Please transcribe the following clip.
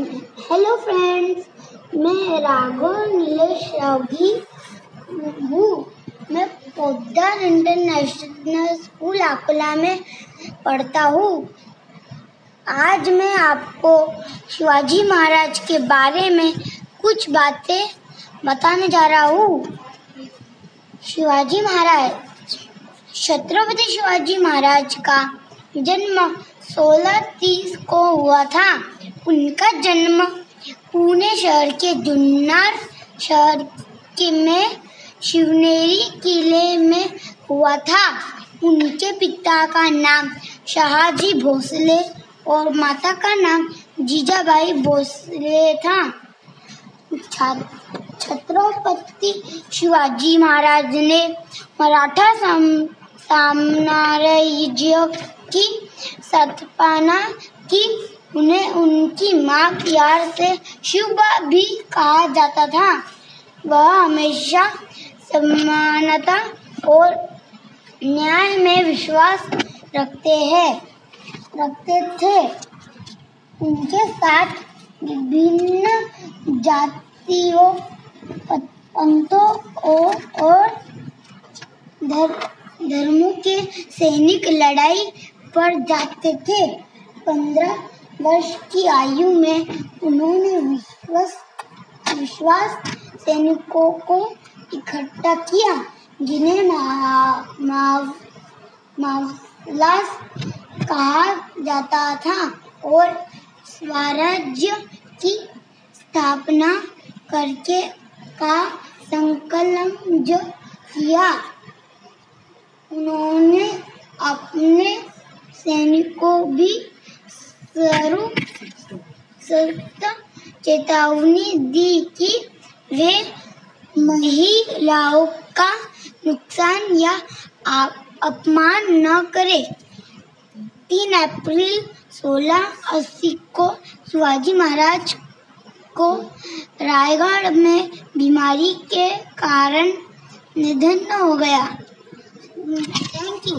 Hello friends मैं राघव नीलेश रावगी हूँ। मैं पोद्दार इंटरनेशनल स्कूल अकोला में पढ़ता हूँ। आज मैं आपको शिवाजी महाराज के बारे में कुछ बातें बताने जा रहा हूँ। शिवाजी महाराज, छत्रपति शिवाजी महाराज का जन्म सोलह तीस को हुआ था। उनका जन्म पुणे शहर के जुन्नर शहर के में शिवनेरी किले में हुआ था। उनके पिता का नाम शाहजी भोसले और माता का नाम जीजाबाई भोसले था। छत्रपति शिवाजी महाराज ने मराठा साम्राज्य की स्थापना उनकी माँ प्यार से शुभा भी कहा जाता था। वह हमेशा समानता और न्याय में विश्वास रखते हैं। रखते थे। उनके साथ विभिन्न जातियों, पंथों और धर्मों के सैनिक लड़ाई पर जाते थे। पंद्रह वर्ष की आयु में उन्होंने विश्वास विश्वास सैनिकों को इकट्ठा किया, जिन्हें मावलास कहा जाता था और स्वराज्य की स्थापना करके का संकलन जो किया। उन्होंने अपने सैनिकों भी सख्त चेतावनी दी कि वे महिलाओं का नुकसान या अपमान न करें। तीन अप्रैल सोलह अस्सी को शिवाजी महाराज को रायगढ़ में बीमारी के कारण निधन हो गया थैंक यू